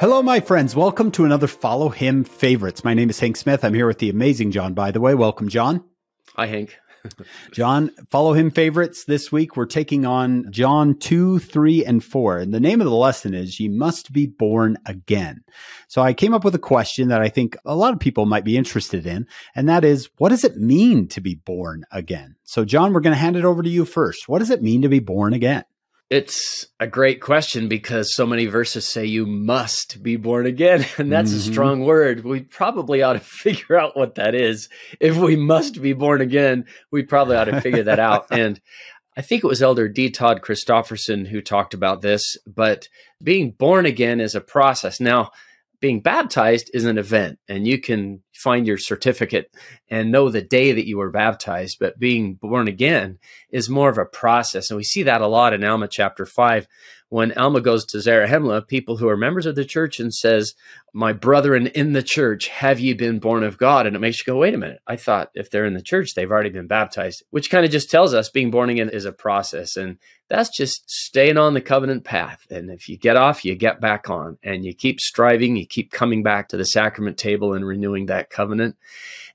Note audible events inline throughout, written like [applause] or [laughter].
Hello, my friends. Welcome to another Follow Him Favorites. My name is Hank Smith. I'm here with the amazing John Bytheway. Welcome, John. Hi, Hank. [laughs] John, Follow Him Favorites. This week we're taking on John 2, 3, and 4. And the name of the lesson is You Must Be Born Again. So I came up with a question that I think a lot of people might be interested in. And that is, what does it mean to be born again? So, John, we're going to hand it over to you first. What does it mean to be born again? It's a great question because so many verses say you must be born again. [laughs] And that's mm-hmm. a strong word. We probably ought to [laughs] figure out what that is. If we must be born again, we probably ought to figure that out. [laughs] And I think it was Elder D. Todd Christofferson who talked about this, but being born again is a process. Now, being baptized is an event and you can find your certificate and know the day that you were baptized but being born again is more of a process and we see that a lot in alma chapter 5 when alma goes to zarahemla people who are members of the church and says my brethren in the church have ye been born of god and it makes you go wait a minute i thought if they're in the church they've already been baptized which kind of just tells us being born again is a process and that's just staying on the covenant path. And if you get off, you get back on and you keep striving, you keep coming back to the sacrament table and renewing that covenant.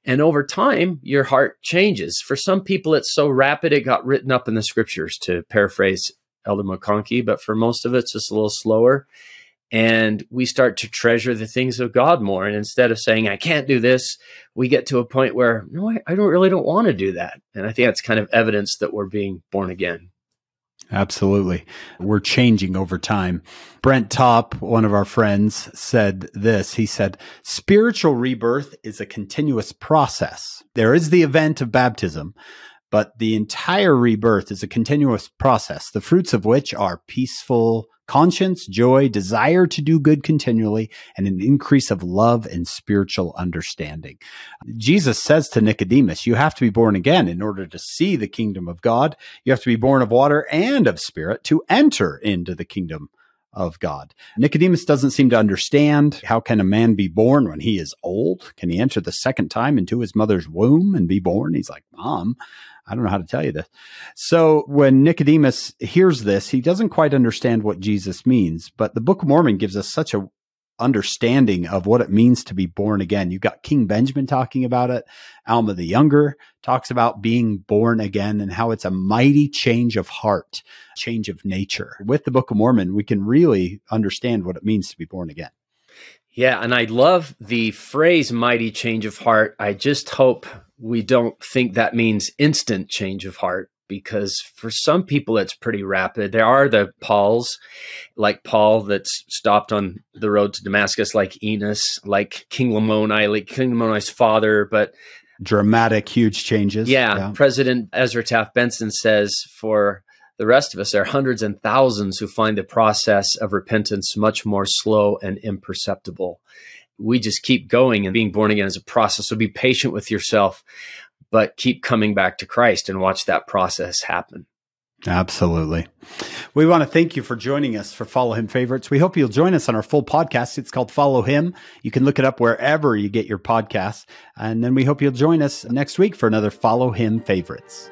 And over time, your heart changes. For some people, it's so rapid, it got written up in the scriptures, to paraphrase Elder McConkie, but for most of it, it's just a little slower. And we start to treasure the things of God more. And instead of saying, I can't do this, we get to a point where, no, I, I don't really don't want to do that. And I think that's kind of evidence that we're being born again. Absolutely. We're changing over time. Brent Top, one of our friends, said this. He said, spiritual rebirth is a continuous process. There is the event of baptism, but the entire rebirth is a continuous process, the fruits of which are peaceful, conscience, joy, desire to do good continually, and an increase of love and spiritual understanding. Jesus says to Nicodemus, you have to be born again in order to see the kingdom of God. You have to be born of water and of spirit to enter into the kingdom of God. Nicodemus doesn't seem to understand how can a man be born when he is old? Can he enter the second time into his mother's womb and be born? He's like, "Mom, I don't know how to tell you this. So when Nicodemus hears this, he doesn't quite understand what Jesus means, but the Book of Mormon gives us such a understanding of what it means to be born again. You've got King Benjamin talking about it. Alma the Younger talks about being born again and how it's a mighty change of heart, change of nature. With the Book of Mormon, we can really understand what it means to be born again. Yeah, and I love the phrase mighty change of heart. I just hope we don't think that means instant change of heart because for some people it's pretty rapid. There are the Pauls, like Paul that's stopped on the road to Damascus, like Enos, like King Lamoni, like King Lamoni's father, but dramatic, huge changes. Yeah, yeah. President Ezra Taft Benson says for the rest of us, there are hundreds and thousands who find the process of repentance much more slow and imperceptible we just keep going and being born again is a process. So be patient with yourself, but keep coming back to Christ and watch that process happen. Absolutely. We want to thank you for joining us for Follow Him Favorites. We hope you'll join us on our full podcast. It's called Follow Him. You can look it up wherever you get your podcasts. And then we hope you'll join us next week for another Follow Him Favorites.